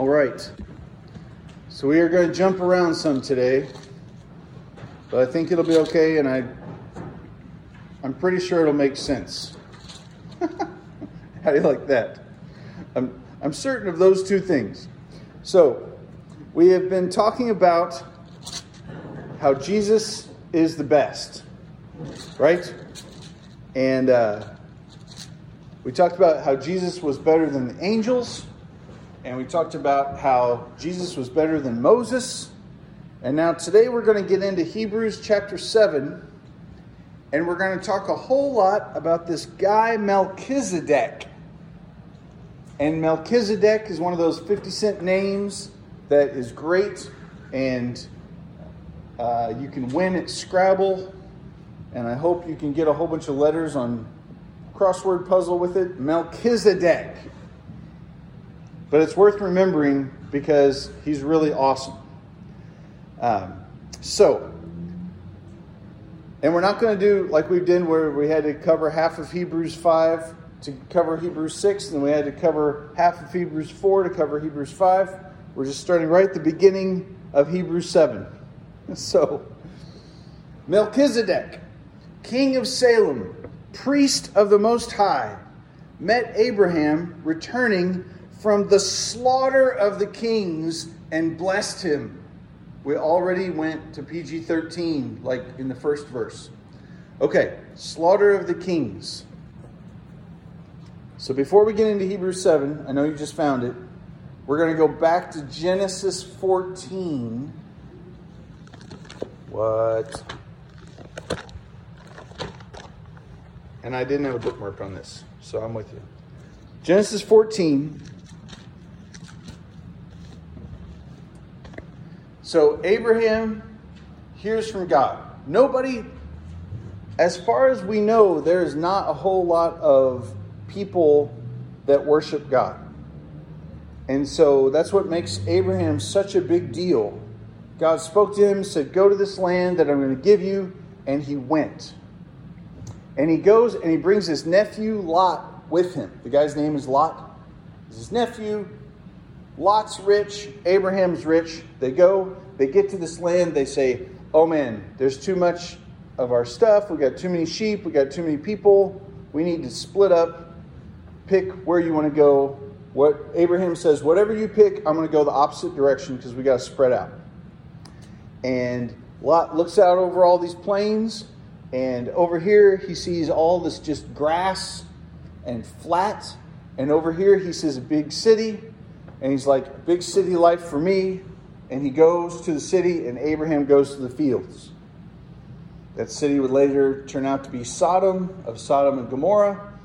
All right. So we are going to jump around some today, but I think it'll be okay, and I, I'm pretty sure it'll make sense. How do you like that? I'm, I'm certain of those two things. So, we have been talking about how Jesus is the best, right? And uh, we talked about how Jesus was better than the angels, and we talked about how Jesus was better than Moses. And now today we're going to get into Hebrews chapter 7, and we're going to talk a whole lot about this guy Melchizedek. And Melchizedek is one of those 50 cent names that is great, and uh, you can win at Scrabble. And I hope you can get a whole bunch of letters on crossword puzzle with it. Melchizedek. But it's worth remembering because he's really awesome. Um, so, and we're not going to do like we did where we had to cover half of Hebrews 5 to cover Hebrews 6, and we had to cover half of Hebrews 4 to cover Hebrews 5. We're just starting right at the beginning of Hebrews 7. So, Melchizedek, king of Salem, priest of the Most High, met Abraham returning from the slaughter of the kings and blessed him. We already went to PG 13, like in the first verse. Okay, slaughter of the kings. So before we get into Hebrews 7, I know you just found it, we're going to go back to Genesis 14. What? And I didn't have a bookmark on this, so I'm with you. Genesis 14. So Abraham hears from God. Nobody, as far as we know, there is not a whole lot of people that worship God. And so that's what makes Abraham such a big deal. God spoke to him, said, Go to this land that I'm going to give you, and he went. And he goes and he brings his nephew Lot with him. The guy's name is Lot. It's his nephew. Lot's rich, Abraham's rich. They go, they get to this land, they say, Oh man, there's too much of our stuff. We got too many sheep, we got too many people. We need to split up, pick where you want to go. What Abraham says, whatever you pick, I'm going to go the opposite direction because we got to spread out. And Lot looks out over all these plains, and over here he sees all this just grass and flat. And over here he sees a big city, and he's like, big city life for me. And he goes to the city, and Abraham goes to the fields. That city would later turn out to be Sodom of Sodom and Gomorrah,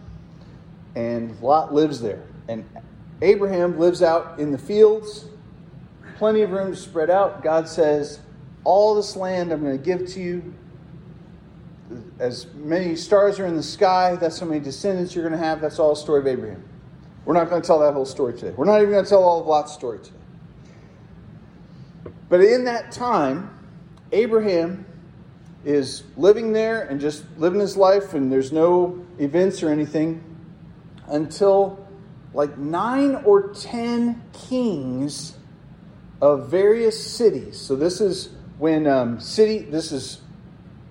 and Lot lives there. And Abraham lives out in the fields, plenty of room to spread out. God says, All this land I'm going to give to you. As many stars are in the sky, that's how many descendants you're going to have. That's all the story of Abraham. We're not going to tell that whole story today. We're not even going to tell all of Lot's story today. But in that time, Abraham is living there and just living his life, and there's no events or anything until like nine or ten kings of various cities. So this is when um, city. This is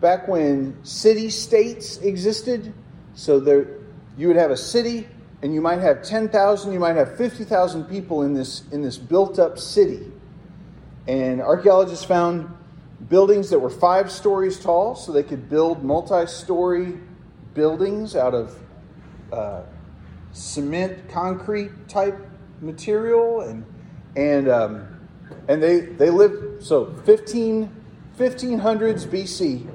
back when city states existed. So there, you would have a city, and you might have ten thousand. You might have fifty thousand people in this in this built up city. And archaeologists found buildings that were five stories tall, so they could build multi story buildings out of uh, cement, concrete type material. And, and, um, and they, they lived, so 15, 1500s BC.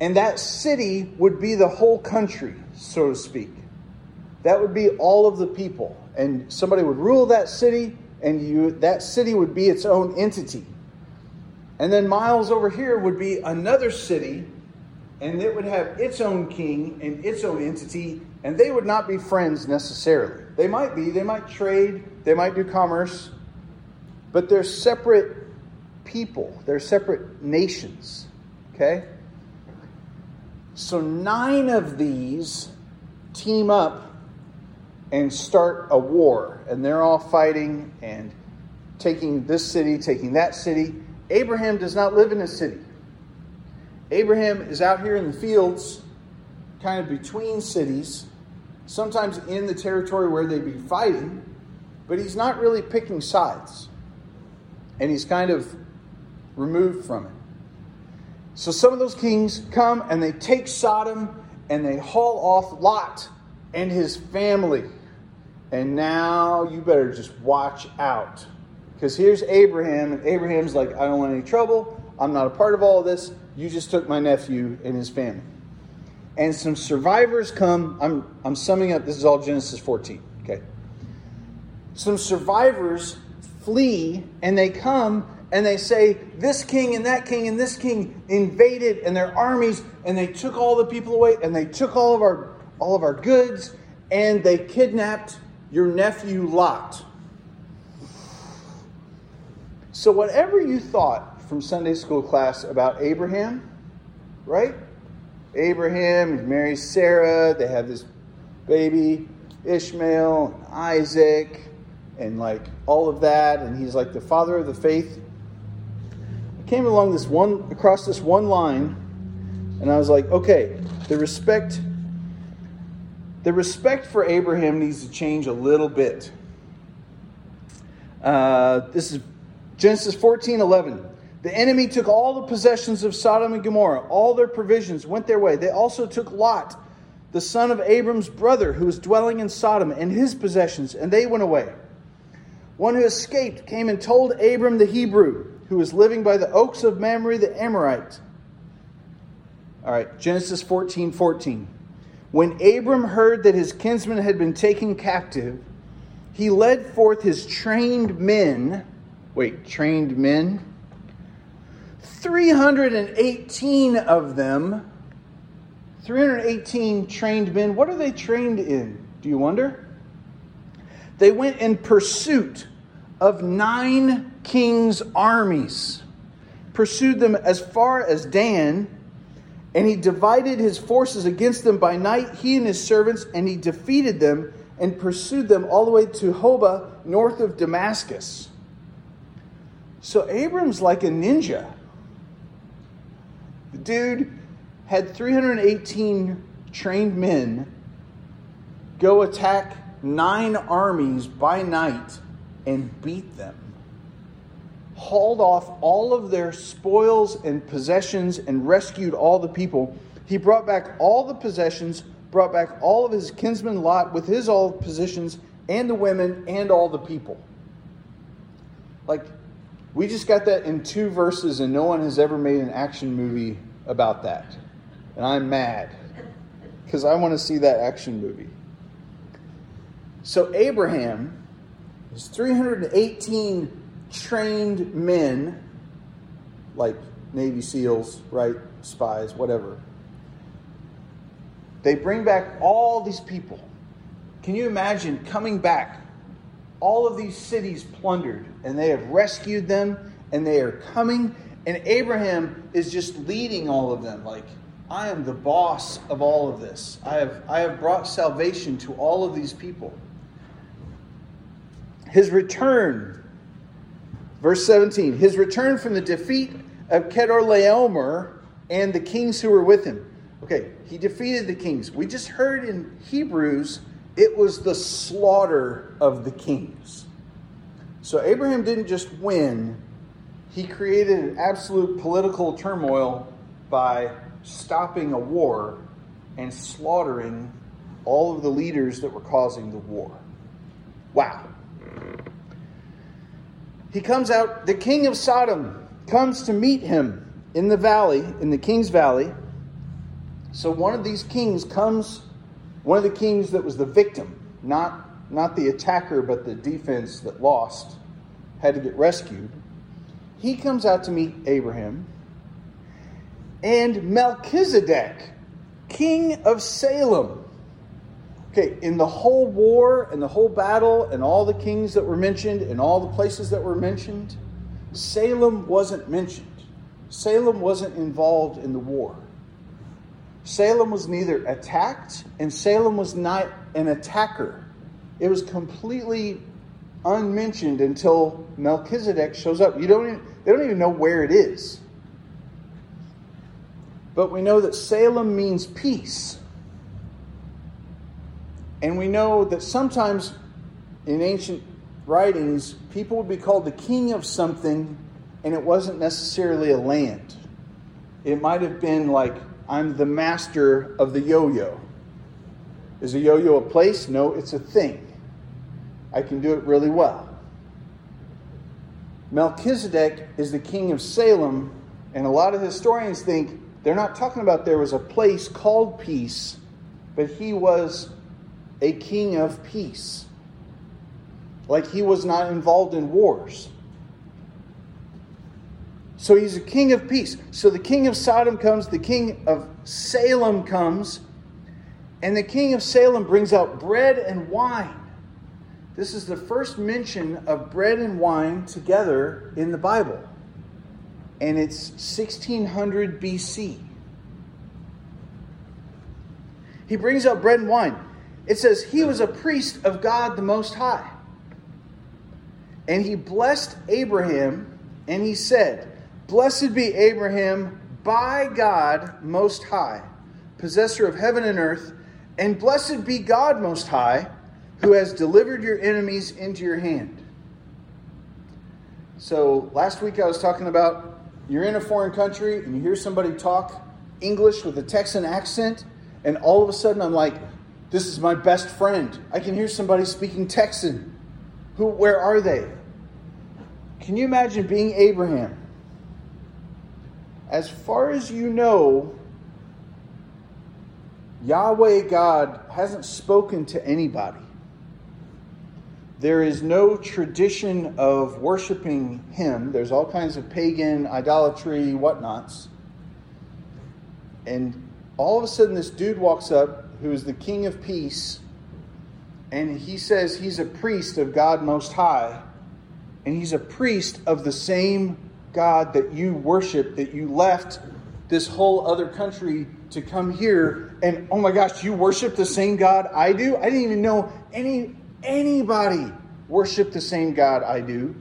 And that city would be the whole country, so to speak. That would be all of the people. And somebody would rule that city and you that city would be its own entity. And then miles over here would be another city, and it would have its own king and its own entity, and they would not be friends necessarily. They might be, they might trade, they might do commerce, but they're separate people, they're separate nations. Okay? So nine of these team up and start a war. And they're all fighting and taking this city, taking that city. Abraham does not live in a city. Abraham is out here in the fields, kind of between cities, sometimes in the territory where they'd be fighting, but he's not really picking sides. And he's kind of removed from it. So some of those kings come and they take Sodom and they haul off Lot and his family. And now you better just watch out. Because here's Abraham, and Abraham's like, I don't want any trouble. I'm not a part of all of this. You just took my nephew and his family. And some survivors come. I'm, I'm summing up, this is all Genesis 14, okay? Some survivors flee and they come and they say, This king and that king and this king invaded and their armies and they took all the people away and they took all of our all of our goods and they kidnapped your nephew Lot. So, whatever you thought from Sunday school class about Abraham, right? Abraham he marries Sarah, they have this baby, Ishmael, and Isaac, and like all of that, and he's like the father of the faith. I came along this one across this one line, and I was like, okay, the respect the respect for Abraham needs to change a little bit. Uh, this is Genesis 14 11. The enemy took all the possessions of Sodom and Gomorrah, all their provisions went their way. They also took Lot, the son of Abram's brother, who was dwelling in Sodom, and his possessions, and they went away. One who escaped came and told Abram the Hebrew, who was living by the oaks of Mamre the Amorite. All right, Genesis 14 14. When Abram heard that his kinsman had been taken captive, he led forth his trained men. Wait, trained men? 318 of them. 318 trained men. What are they trained in? Do you wonder? They went in pursuit of nine kings' armies, pursued them as far as Dan, and he divided his forces against them by night, he and his servants, and he defeated them and pursued them all the way to Hobah, north of Damascus. So Abram's like a ninja. The dude had 318 trained men go attack nine armies by night and beat them. Hauled off all of their spoils and possessions and rescued all the people. He brought back all the possessions, brought back all of his kinsman Lot with his all positions and the women and all the people. Like, we just got that in two verses, and no one has ever made an action movie about that. And I'm mad because I want to see that action movie. So, Abraham is 318 trained men, like Navy SEALs, right? Spies, whatever. They bring back all these people. Can you imagine coming back? All of these cities plundered, and they have rescued them, and they are coming, and Abraham is just leading all of them. Like, I am the boss of all of this. I have, I have brought salvation to all of these people. His return Verse 17 His return from the defeat of Chedorlaomer and the kings who were with him. Okay, he defeated the kings. We just heard in Hebrews it was the slaughter of the kings. So Abraham didn't just win, he created an absolute political turmoil by stopping a war and slaughtering all of the leaders that were causing the war. Wow. He comes out, the king of Sodom comes to meet him in the valley, in the king's valley. So one of these kings comes, one of the kings that was the victim, not, not the attacker, but the defense that lost, had to get rescued. He comes out to meet Abraham. And Melchizedek, king of Salem, Okay, in the whole war and the whole battle and all the kings that were mentioned and all the places that were mentioned, Salem wasn't mentioned. Salem wasn't involved in the war. Salem was neither attacked and Salem was not an attacker. It was completely unmentioned until Melchizedek shows up. You don't even, they don't even know where it is. But we know that Salem means peace. And we know that sometimes in ancient writings, people would be called the king of something, and it wasn't necessarily a land. It might have been like, I'm the master of the yo yo. Is a yo yo a place? No, it's a thing. I can do it really well. Melchizedek is the king of Salem, and a lot of historians think they're not talking about there was a place called peace, but he was a king of peace. Like he was not involved in wars. So he's a king of peace. So the king of Sodom comes, the king of Salem comes, and the king of Salem brings out bread and wine. This is the first mention of bread and wine together in the Bible. And it's 1600 BC. He brings out bread and wine. It says, He was a priest of God the Most High. And he blessed Abraham, and he said, Blessed be Abraham by God Most High, possessor of heaven and earth, and blessed be God Most High, who has delivered your enemies into your hand. So, last week I was talking about you're in a foreign country and you hear somebody talk English with a Texan accent, and all of a sudden I'm like, this is my best friend. I can hear somebody speaking Texan. Who where are they? Can you imagine being Abraham? As far as you know, Yahweh God hasn't spoken to anybody. There is no tradition of worshiping him. There's all kinds of pagan idolatry, whatnots. And all of a sudden, this dude walks up who is the King of Peace, and he says he's a priest of God Most High, and he's a priest of the same God that you worship, that you left this whole other country to come here and oh my gosh you worship the same god i do? I didn't even know any anybody worship the same god i do.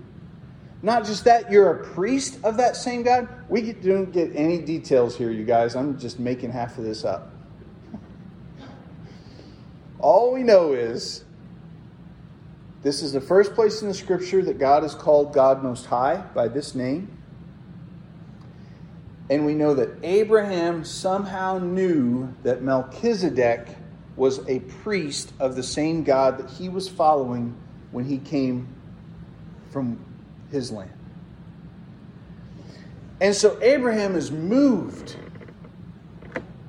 Not just that you're a priest of that same god? We don't get any details here you guys. I'm just making half of this up all we know is this is the first place in the scripture that god is called god most high by this name and we know that Abraham somehow knew that Melchizedek was a priest of the same God that he was following when he came from his land. And so Abraham is moved.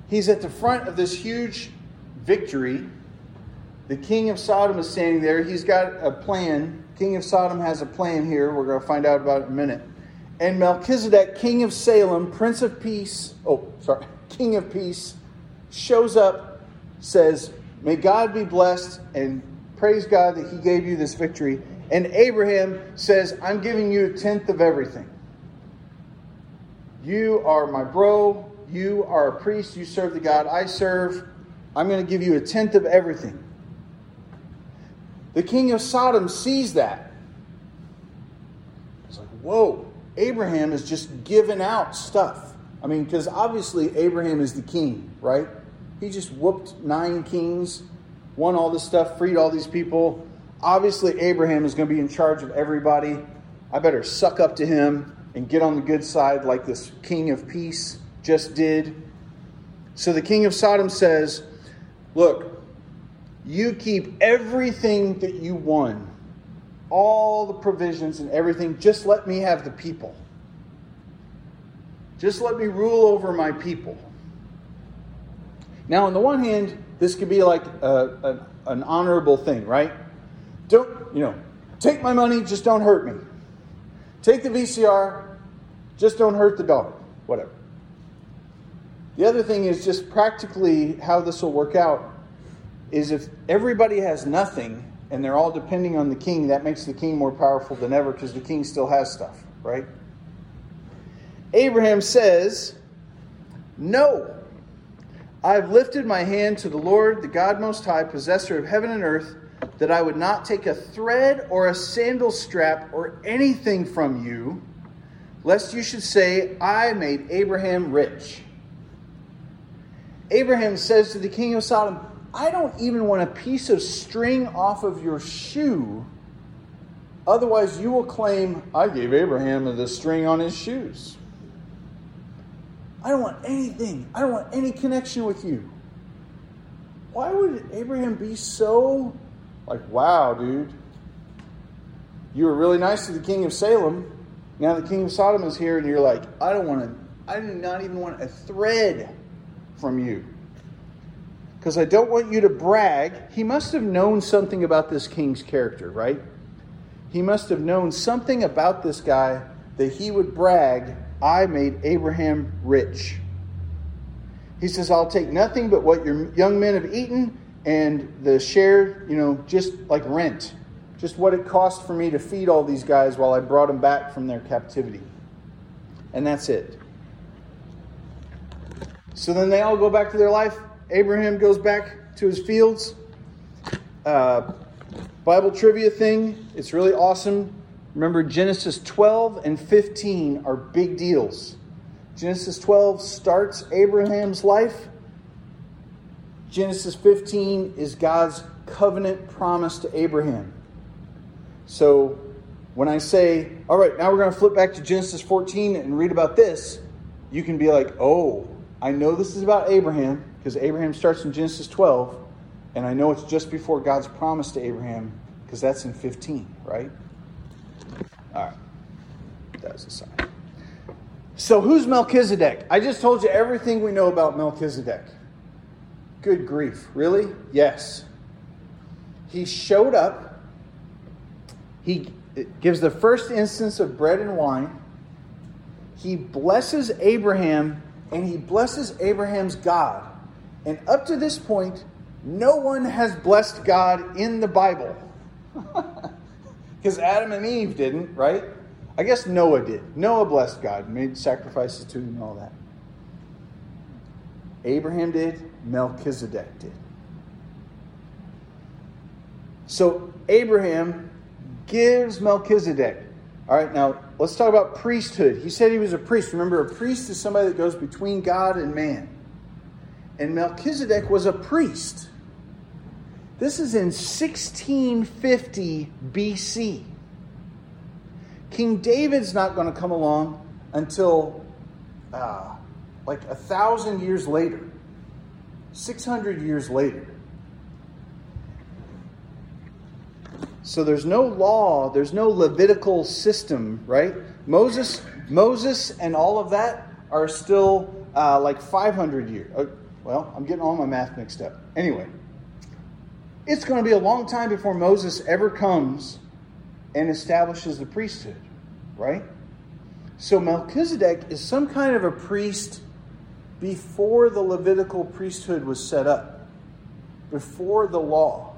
He's at the front of this huge victory. The king of Sodom is standing there. He's got a plan. King of Sodom has a plan here. We're going to find out about it in a minute. And Melchizedek, king of Salem, prince of peace, oh, sorry, king of peace, shows up, says, May God be blessed, and praise God that he gave you this victory. And Abraham says, I'm giving you a tenth of everything. You are my bro. You are a priest. You serve the God I serve. I'm going to give you a tenth of everything. The king of Sodom sees that. It's like, whoa. Abraham is just giving out stuff. I mean, because obviously Abraham is the king, right? He just whooped nine kings, won all this stuff, freed all these people. Obviously, Abraham is going to be in charge of everybody. I better suck up to him and get on the good side like this king of peace just did. So the king of Sodom says, Look, you keep everything that you won all the provisions and everything. Just let me have the people. Just let me rule over my people. Now, on the one hand, this could be like uh, a, a, an honorable thing, right? Don't, you know, take my money, just don't hurt me. Take the VCR, just don't hurt the dog, whatever. The other thing is just practically how this will work out is if everybody has nothing, and they're all depending on the king, that makes the king more powerful than ever because the king still has stuff, right? Abraham says, No, I've lifted my hand to the Lord, the God Most High, possessor of heaven and earth, that I would not take a thread or a sandal strap or anything from you, lest you should say, I made Abraham rich. Abraham says to the king of Sodom, I don't even want a piece of string off of your shoe. Otherwise, you will claim, I gave Abraham the string on his shoes. I don't want anything. I don't want any connection with you. Why would Abraham be so like, wow, dude? You were really nice to the king of Salem. Now the king of Sodom is here, and you're like, I don't want to, I do not even want a thread from you. Because I don't want you to brag. He must have known something about this king's character, right? He must have known something about this guy that he would brag I made Abraham rich. He says, I'll take nothing but what your young men have eaten and the share, you know, just like rent. Just what it cost for me to feed all these guys while I brought them back from their captivity. And that's it. So then they all go back to their life. Abraham goes back to his fields. Uh, Bible trivia thing, it's really awesome. Remember, Genesis 12 and 15 are big deals. Genesis 12 starts Abraham's life. Genesis 15 is God's covenant promise to Abraham. So when I say, all right, now we're going to flip back to Genesis 14 and read about this, you can be like, oh, I know this is about Abraham because Abraham starts in Genesis 12, and I know it's just before God's promise to Abraham because that's in 15, right? All right. That was a sign. So, who's Melchizedek? I just told you everything we know about Melchizedek. Good grief. Really? Yes. He showed up. He gives the first instance of bread and wine. He blesses Abraham, and he blesses Abraham's God. And up to this point, no one has blessed God in the Bible. Because Adam and Eve didn't, right? I guess Noah did. Noah blessed God, made sacrifices to him and all that. Abraham did, Melchizedek did. So Abraham gives Melchizedek. All right, now let's talk about priesthood. He said he was a priest. Remember, a priest is somebody that goes between God and man. And Melchizedek was a priest. This is in 1650 BC. King David's not going to come along until uh, like a thousand years later, 600 years later. So there's no law, there's no Levitical system, right? Moses, Moses, and all of that are still uh, like 500 years. Well, I'm getting all my math mixed up. Anyway, it's going to be a long time before Moses ever comes and establishes the priesthood, right? So Melchizedek is some kind of a priest before the Levitical priesthood was set up, before the law.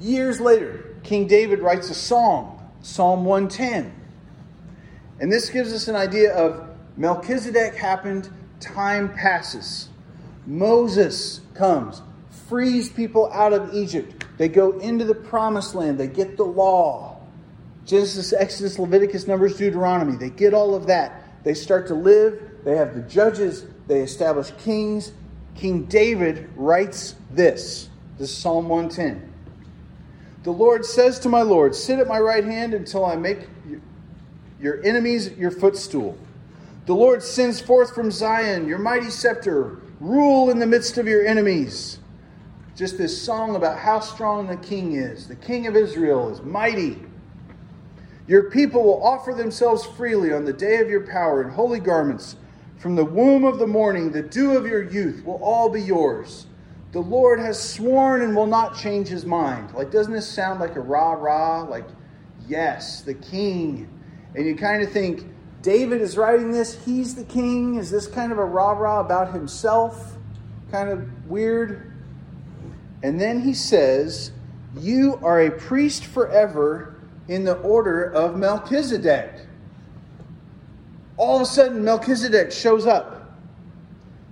Years later, King David writes a song, Psalm 110. And this gives us an idea of Melchizedek happened, time passes. Moses comes, frees people out of Egypt. They go into the promised land, they get the law. Genesis, Exodus, Leviticus, Numbers, Deuteronomy. They get all of that. They start to live. They have the judges. They establish kings. King David writes this. This is Psalm 110. The Lord says to my Lord, Sit at my right hand until I make your enemies your footstool. The Lord sends forth from Zion your mighty scepter. Rule in the midst of your enemies. Just this song about how strong the king is. The king of Israel is mighty. Your people will offer themselves freely on the day of your power in holy garments. From the womb of the morning, the dew of your youth will all be yours. The Lord has sworn and will not change his mind. Like, doesn't this sound like a rah rah? Like, yes, the king. And you kind of think, David is writing this, he's the king. Is this kind of a rah rah about himself? Kind of weird. And then he says, You are a priest forever in the order of Melchizedek. All of a sudden, Melchizedek shows up.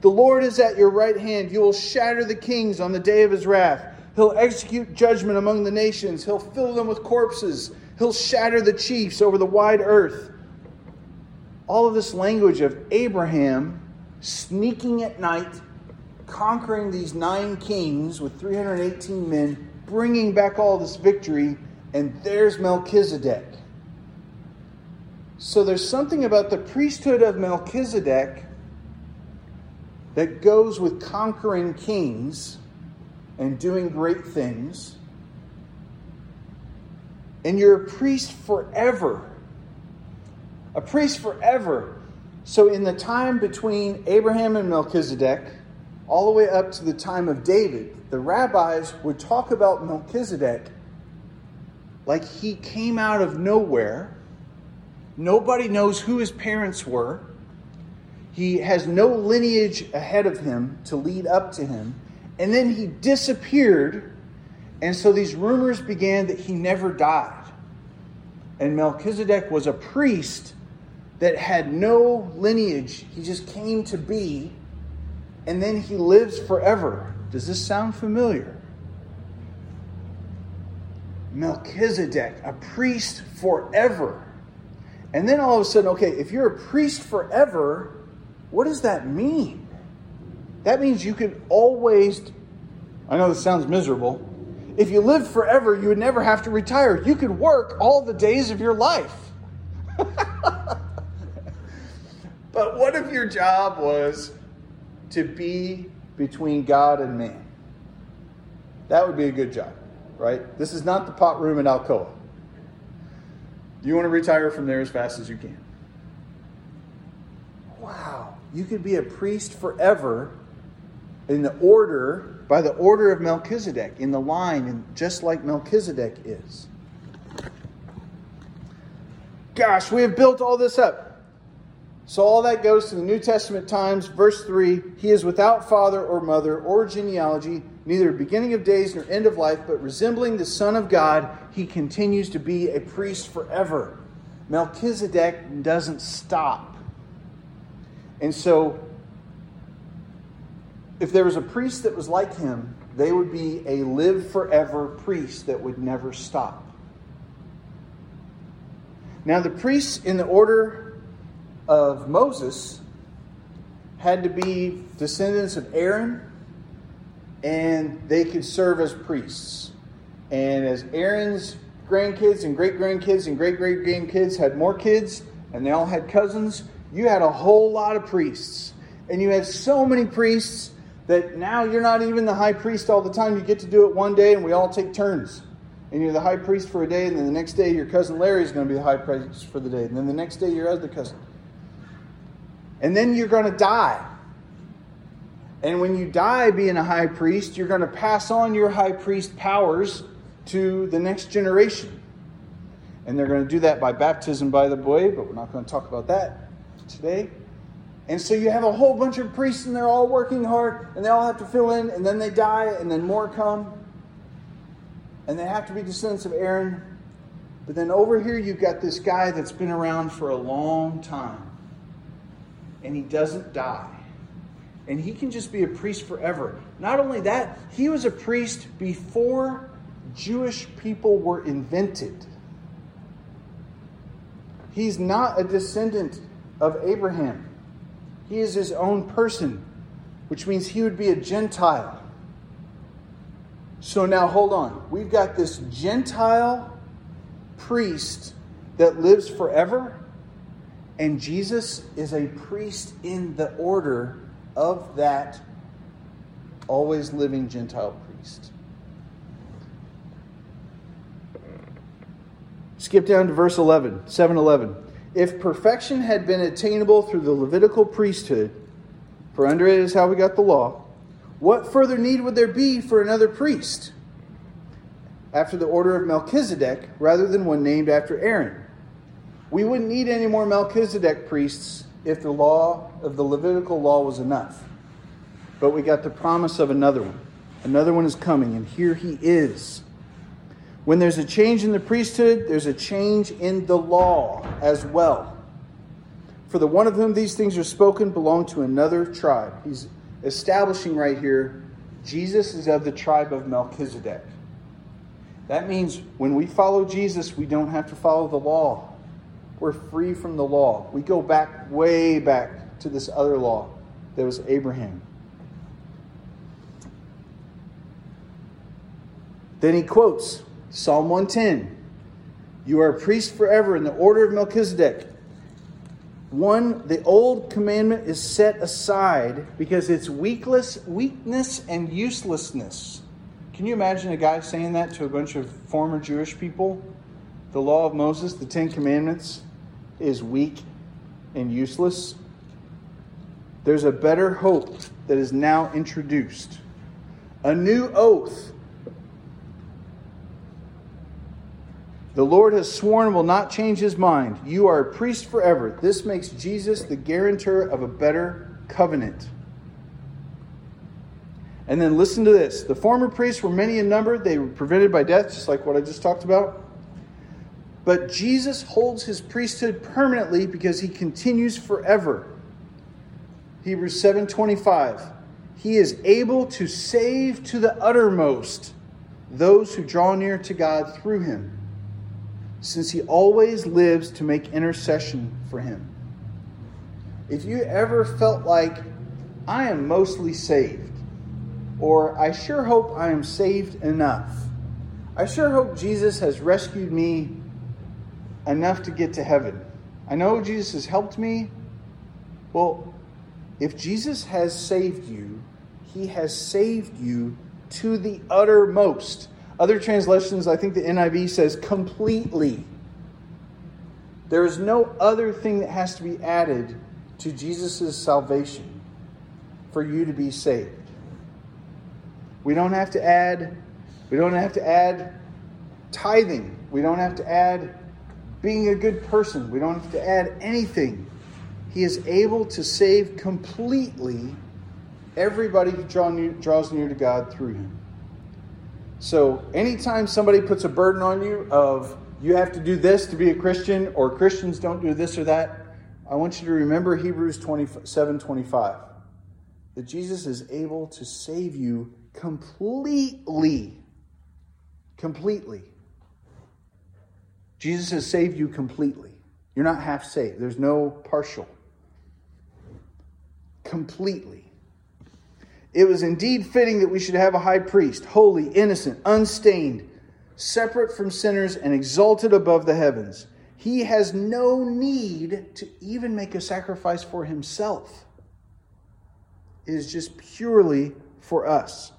The Lord is at your right hand. You will shatter the kings on the day of his wrath. He'll execute judgment among the nations. He'll fill them with corpses. He'll shatter the chiefs over the wide earth. All of this language of Abraham sneaking at night, conquering these nine kings with 318 men, bringing back all this victory, and there's Melchizedek. So there's something about the priesthood of Melchizedek that goes with conquering kings and doing great things. And you're a priest forever. A priest forever. So, in the time between Abraham and Melchizedek, all the way up to the time of David, the rabbis would talk about Melchizedek like he came out of nowhere. Nobody knows who his parents were. He has no lineage ahead of him to lead up to him. And then he disappeared. And so these rumors began that he never died. And Melchizedek was a priest that had no lineage. He just came to be. And then he lives forever. Does this sound familiar? Melchizedek, a priest forever. And then all of a sudden, okay, if you're a priest forever, what does that mean? That means you could always, I know this sounds miserable. If you lived forever, you would never have to retire. You could work all the days of your life. but what if your job was to be between God and man? That would be a good job, right? This is not the pot room in Alcoa. You want to retire from there as fast as you can. Wow. You could be a priest forever in the order, by the order of Melchizedek, in the line, and just like Melchizedek is. Gosh, we have built all this up. So all that goes to the New Testament times, verse 3 He is without father or mother or genealogy, neither beginning of days nor end of life, but resembling the Son of God, he continues to be a priest forever. Melchizedek doesn't stop. And so if there was a priest that was like him, they would be a live forever priest that would never stop. Now, the priests in the order of Moses had to be descendants of Aaron, and they could serve as priests. And as Aaron's grandkids and great grandkids and great great grandkids had more kids, and they all had cousins, you had a whole lot of priests. And you had so many priests that now you're not even the high priest all the time. You get to do it one day and we all take turns. And you're the high priest for a day, and then the next day your cousin Larry is going to be the high priest for the day. And then the next day your other cousin. And then you're going to die. And when you die being a high priest, you're going to pass on your high priest powers to the next generation. And they're going to do that by baptism, by the way, but we're not going to talk about that today. And so you have a whole bunch of priests and they're all working hard and they all have to fill in and then they die and then more come. And they have to be descendants of Aaron. But then over here you've got this guy that's been around for a long time. And he doesn't die. And he can just be a priest forever. Not only that, he was a priest before Jewish people were invented. He's not a descendant of Abraham. He is his own person, which means he would be a Gentile. So now hold on. We've got this Gentile priest that lives forever, and Jesus is a priest in the order of that always living Gentile priest. Skip down to verse 11, 711 if perfection had been attainable through the Levitical priesthood, for under it is how we got the law, what further need would there be for another priest after the order of Melchizedek rather than one named after Aaron? We wouldn't need any more Melchizedek priests if the law of the Levitical law was enough. But we got the promise of another one. Another one is coming, and here he is. When there's a change in the priesthood, there's a change in the law as well. For the one of whom these things are spoken belonged to another tribe. He's establishing right here Jesus is of the tribe of Melchizedek. That means when we follow Jesus, we don't have to follow the law. We're free from the law. We go back, way back to this other law that was Abraham. Then he quotes Psalm 110 You are a priest forever in the order of Melchizedek. One, the old commandment is set aside because it's weakless, weakness and uselessness. Can you imagine a guy saying that to a bunch of former Jewish people? The law of Moses, the Ten Commandments, is weak and useless. There's a better hope that is now introduced. A new oath The Lord has sworn will not change his mind. You are a priest forever. This makes Jesus the guarantor of a better covenant. And then listen to this. The former priests were many in number, they were prevented by death, just like what I just talked about. But Jesus holds his priesthood permanently because he continues forever. Hebrews 7:25. He is able to save to the uttermost those who draw near to God through him since he always lives to make intercession for him. If you ever felt like, I am mostly saved, or I sure hope I am saved enough, I sure hope Jesus has rescued me enough to get to heaven. I know Jesus has helped me. Well, if Jesus has saved you, he has saved you to the uttermost. Other translations, I think the NIV says completely. There is no other thing that has to be added to Jesus' salvation for you to be saved. We don't have to add we don't have to add tithing. We don't have to add being a good person. We don't have to add anything. He is able to save completely everybody who draw near, draws near to God through him. So, anytime somebody puts a burden on you of you have to do this to be a Christian or Christians don't do this or that, I want you to remember Hebrews 27 25. That Jesus is able to save you completely. Completely. Jesus has saved you completely. You're not half saved, there's no partial. Completely. It was indeed fitting that we should have a high priest, holy, innocent, unstained, separate from sinners, and exalted above the heavens. He has no need to even make a sacrifice for himself. It is just purely for us.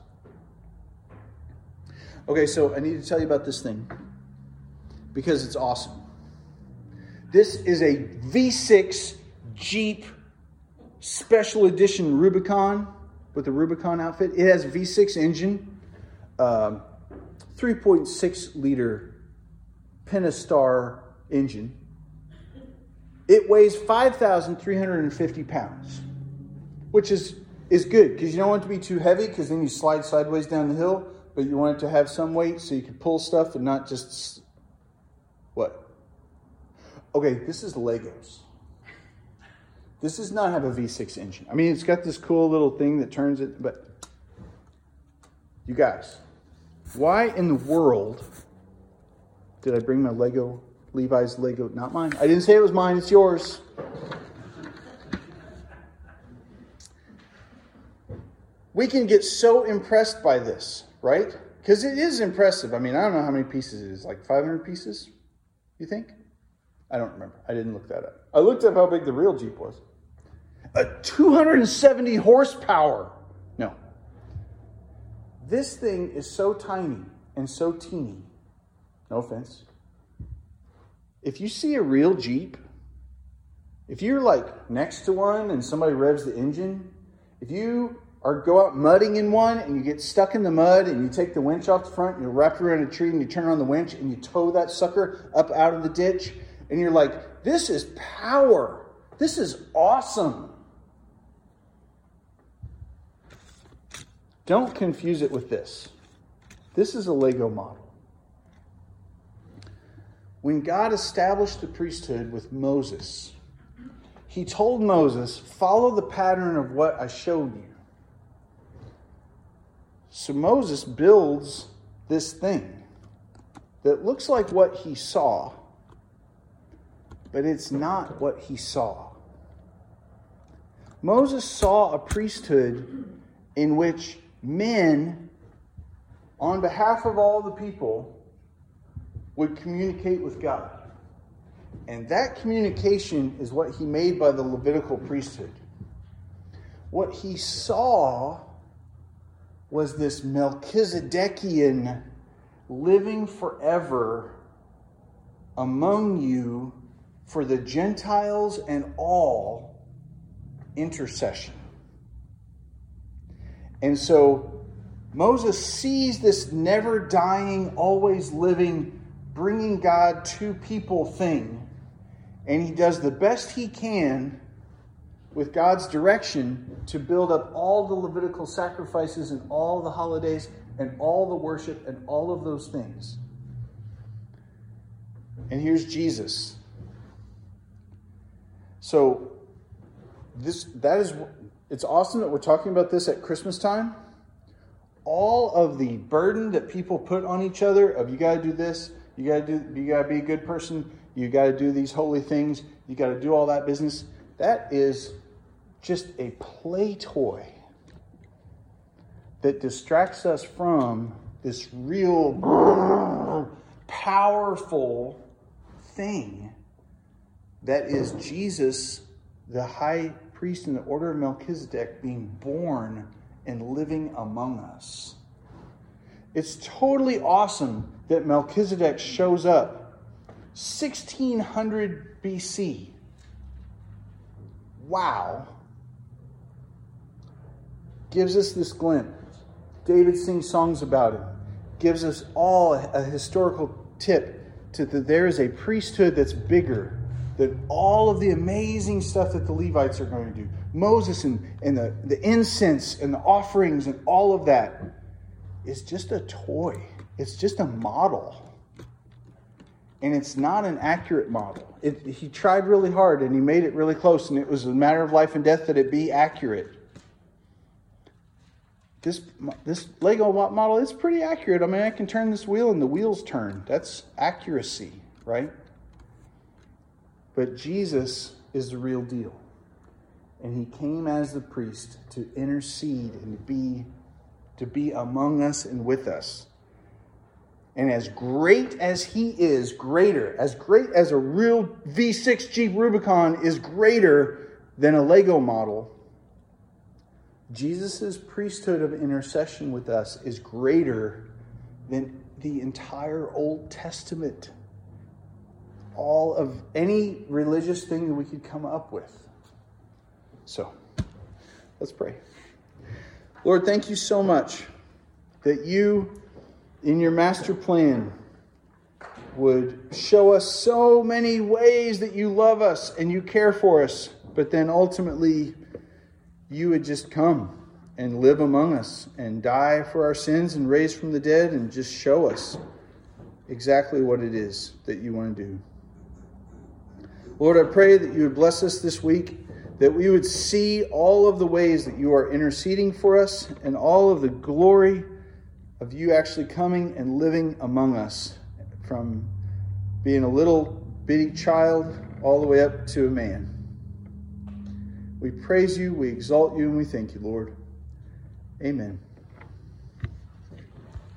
Okay, so I need to tell you about this thing because it's awesome. This is a V6 Jeep Special Edition Rubicon with the Rubicon outfit. It has a V6 engine, um, 3.6 liter Pentastar engine. It weighs 5,350 pounds, which is, is good because you don't want it to be too heavy because then you slide sideways down the hill, but you want it to have some weight so you can pull stuff and not just. Okay, this is Legos. This does not have a V6 engine. I mean, it's got this cool little thing that turns it, but you guys, why in the world did I bring my Lego, Levi's Lego? Not mine. I didn't say it was mine, it's yours. We can get so impressed by this, right? Because it is impressive. I mean, I don't know how many pieces it is, like 500 pieces, you think? I don't remember. I didn't look that up. I looked up how big the real Jeep was a 270 horsepower. No. This thing is so tiny and so teeny. No offense. If you see a real Jeep, if you're like next to one and somebody revs the engine, if you are go out mudding in one and you get stuck in the mud and you take the winch off the front and you wrap it around a tree and you turn on the winch and you tow that sucker up out of the ditch and you're like, this is power. This is awesome. Don't confuse it with this. This is a Lego model. When God established the priesthood with Moses, he told Moses, Follow the pattern of what I showed you. So Moses builds this thing that looks like what he saw, but it's not what he saw. Moses saw a priesthood in which men, on behalf of all the people, would communicate with God. And that communication is what he made by the Levitical priesthood. What he saw was this Melchizedekian living forever among you for the Gentiles and all intercession. And so Moses sees this never dying, always living, bringing God to people thing, and he does the best he can with God's direction to build up all the Levitical sacrifices and all the holidays and all the worship and all of those things. And here's Jesus. So this that is it's awesome that we're talking about this at Christmas time. All of the burden that people put on each other of you got to do this, you got to do you got to be a good person, you got to do these holy things, you got to do all that business. That is just a play toy that distracts us from this real powerful thing that is Jesus, the high priest in the order of Melchizedek, being born and living among us. It's totally awesome that Melchizedek shows up 1600 BC. Wow gives us this glimpse. David sings songs about it, gives us all a historical tip to that there is a priesthood that's bigger than all of the amazing stuff that the Levites are going to do. Moses and, and the, the incense and the offerings and all of that is just a toy. It's just a model. And it's not an accurate model. It, he tried really hard and he made it really close, and it was a matter of life and death that it be accurate this this Lego model is pretty accurate. I mean, I can turn this wheel and the wheels turn. That's accuracy, right? But Jesus is the real deal. And he came as the priest to intercede and to be to be among us and with us. And as great as he is, greater, as great as a real V6 Jeep Rubicon is greater than a Lego model, Jesus' priesthood of intercession with us is greater than the entire Old Testament. All of any religious thing that we could come up with. So, let's pray. Lord, thank you so much that you, in your master plan, would show us so many ways that you love us and you care for us, but then ultimately you would just come and live among us and die for our sins and raise from the dead and just show us exactly what it is that you want to do. Lord, I pray that you would bless us this week, that we would see all of the ways that you are interceding for us and all of the glory of you actually coming and living among us from being a little bitty child all the way up to a man. We praise you, we exalt you, and we thank you, Lord. Amen.